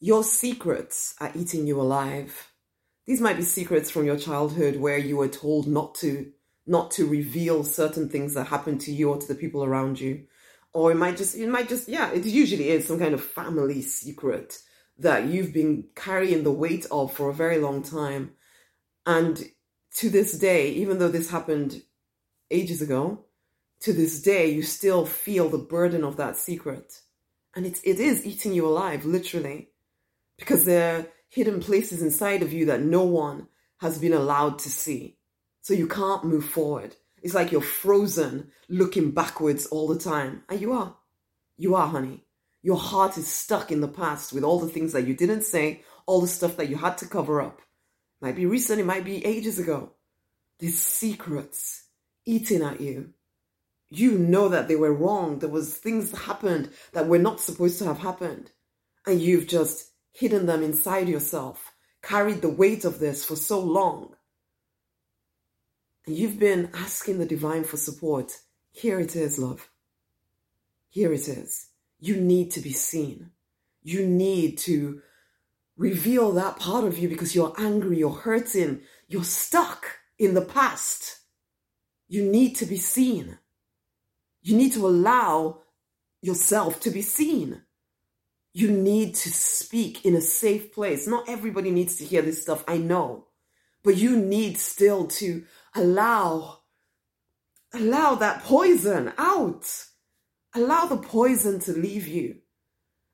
Your secrets are eating you alive. These might be secrets from your childhood where you were told not to not to reveal certain things that happened to you or to the people around you. Or it might just it might just yeah, it usually is some kind of family secret that you've been carrying the weight of for a very long time. And to this day, even though this happened ages ago, to this day, you still feel the burden of that secret. And it, it is eating you alive, literally, because there are hidden places inside of you that no one has been allowed to see. So you can't move forward. It's like you're frozen looking backwards all the time. And you are. You are, honey. Your heart is stuck in the past with all the things that you didn't say, all the stuff that you had to cover up. Might be recent, it might be ages ago. These secrets eating at you you know that they were wrong. There was things that happened that were not supposed to have happened. And you've just hidden them inside yourself, carried the weight of this for so long. And you've been asking the divine for support. Here it is, love. Here it is. You need to be seen. You need to reveal that part of you because you're angry, you're hurting, you're stuck in the past. You need to be seen. You need to allow yourself to be seen. You need to speak in a safe place. Not everybody needs to hear this stuff, I know. But you need still to allow allow that poison out. Allow the poison to leave you.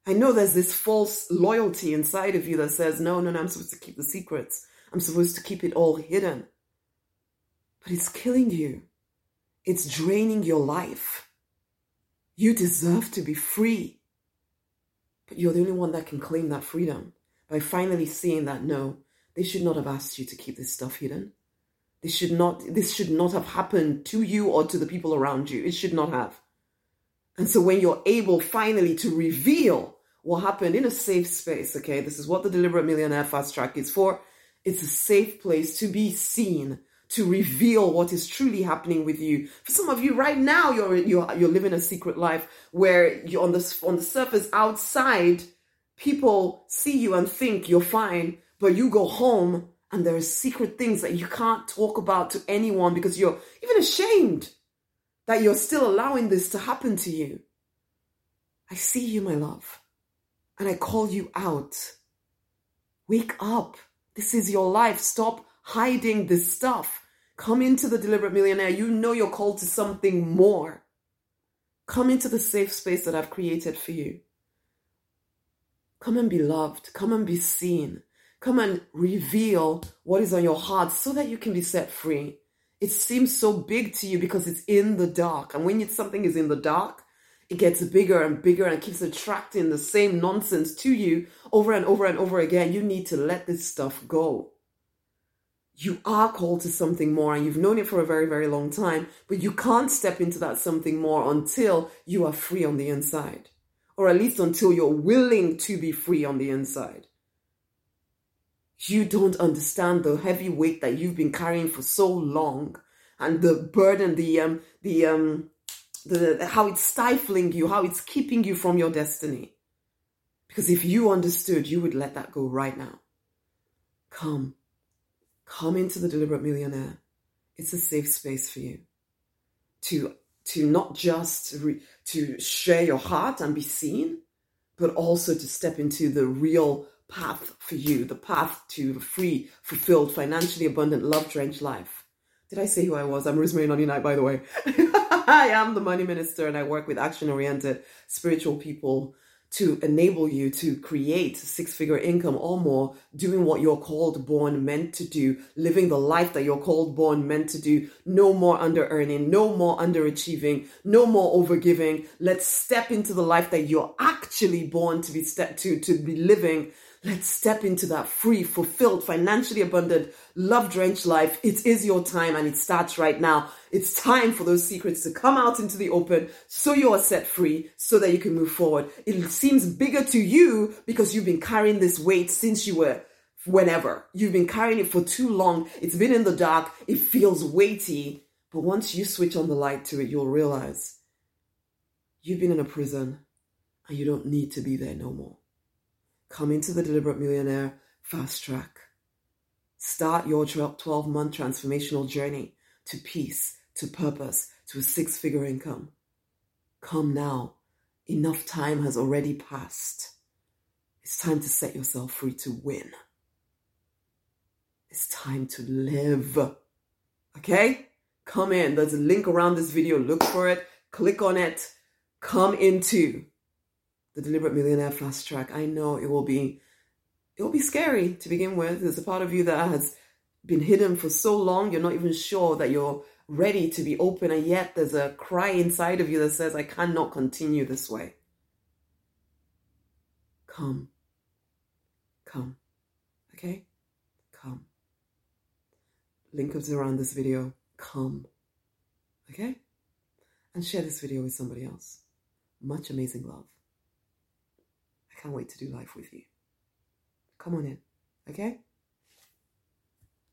I know there's this false loyalty inside of you that says, no, no, no, I'm supposed to keep the secrets. I'm supposed to keep it all hidden. But it's killing you. It's draining your life. You deserve to be free. You're the only one that can claim that freedom by finally seeing that no, they should not have asked you to keep this stuff hidden. This should not this should not have happened to you or to the people around you. It should not have. And so when you're able finally to reveal what happened in a safe space, okay, this is what the deliberate millionaire fast track is for. It's a safe place to be seen, to reveal what is truly happening with you. For some of you right now, you're you're you're living a secret life where you're on the on the surface outside, people see you and think you're fine, but you go home and there are secret things that you can't talk about to anyone because you're even ashamed that you're still allowing this to happen to you. I see you, my love, and I call you out. Wake up. This is your life. Stop hiding this stuff. Come into the deliberate millionaire. You know you're called to something more. Come into the safe space that I've created for you. Come and be loved. Come and be seen. Come and reveal what is on your heart so that you can be set free. It seems so big to you because it's in the dark. And when something is in the dark, it gets bigger and bigger and keeps attracting the same nonsense to you over and over and over again. You need to let this stuff go you are called to something more and you've known it for a very, very long time, but you can't step into that something more until you are free on the inside, or at least until you're willing to be free on the inside. You don't understand the heavy weight that you've been carrying for so long and the burden, the, um, the, um, the, how it's stifling you, how it's keeping you from your destiny. Because if you understood, you would let that go right now. Come come into the deliberate millionaire it's a safe space for you to to not just re, to share your heart and be seen but also to step into the real path for you the path to a free fulfilled financially abundant love drenched life. Did i say who i was? I'm rosemary nonny knight by the way. I am the money minister and i work with action oriented spiritual people to enable you to create six figure income or more, doing what you're called, born, meant to do, living the life that you're called, born, meant to do. No more under earning, no more underachieving, no more overgiving. Let's step into the life that you're actually born to be step to, to be living Let's step into that free, fulfilled, financially abundant, love drenched life. It is your time and it starts right now. It's time for those secrets to come out into the open so you are set free so that you can move forward. It seems bigger to you because you've been carrying this weight since you were whenever. You've been carrying it for too long. It's been in the dark. It feels weighty. But once you switch on the light to it, you'll realize you've been in a prison and you don't need to be there no more. Come into the Deliberate Millionaire fast track. Start your 12 month transformational journey to peace, to purpose, to a six figure income. Come now. Enough time has already passed. It's time to set yourself free to win. It's time to live. Okay? Come in. There's a link around this video. Look for it. Click on it. Come into the Deliberate Millionaire Fast Track. I know it will be it will be scary to begin with. There's a part of you that has been hidden for so long, you're not even sure that you're ready to be open, and yet there's a cry inside of you that says, I cannot continue this way. Come. Come. Okay? Come. Link is around this video. Come. Okay? And share this video with somebody else. Much amazing love. Can't wait to do life with you. Come on in. Okay?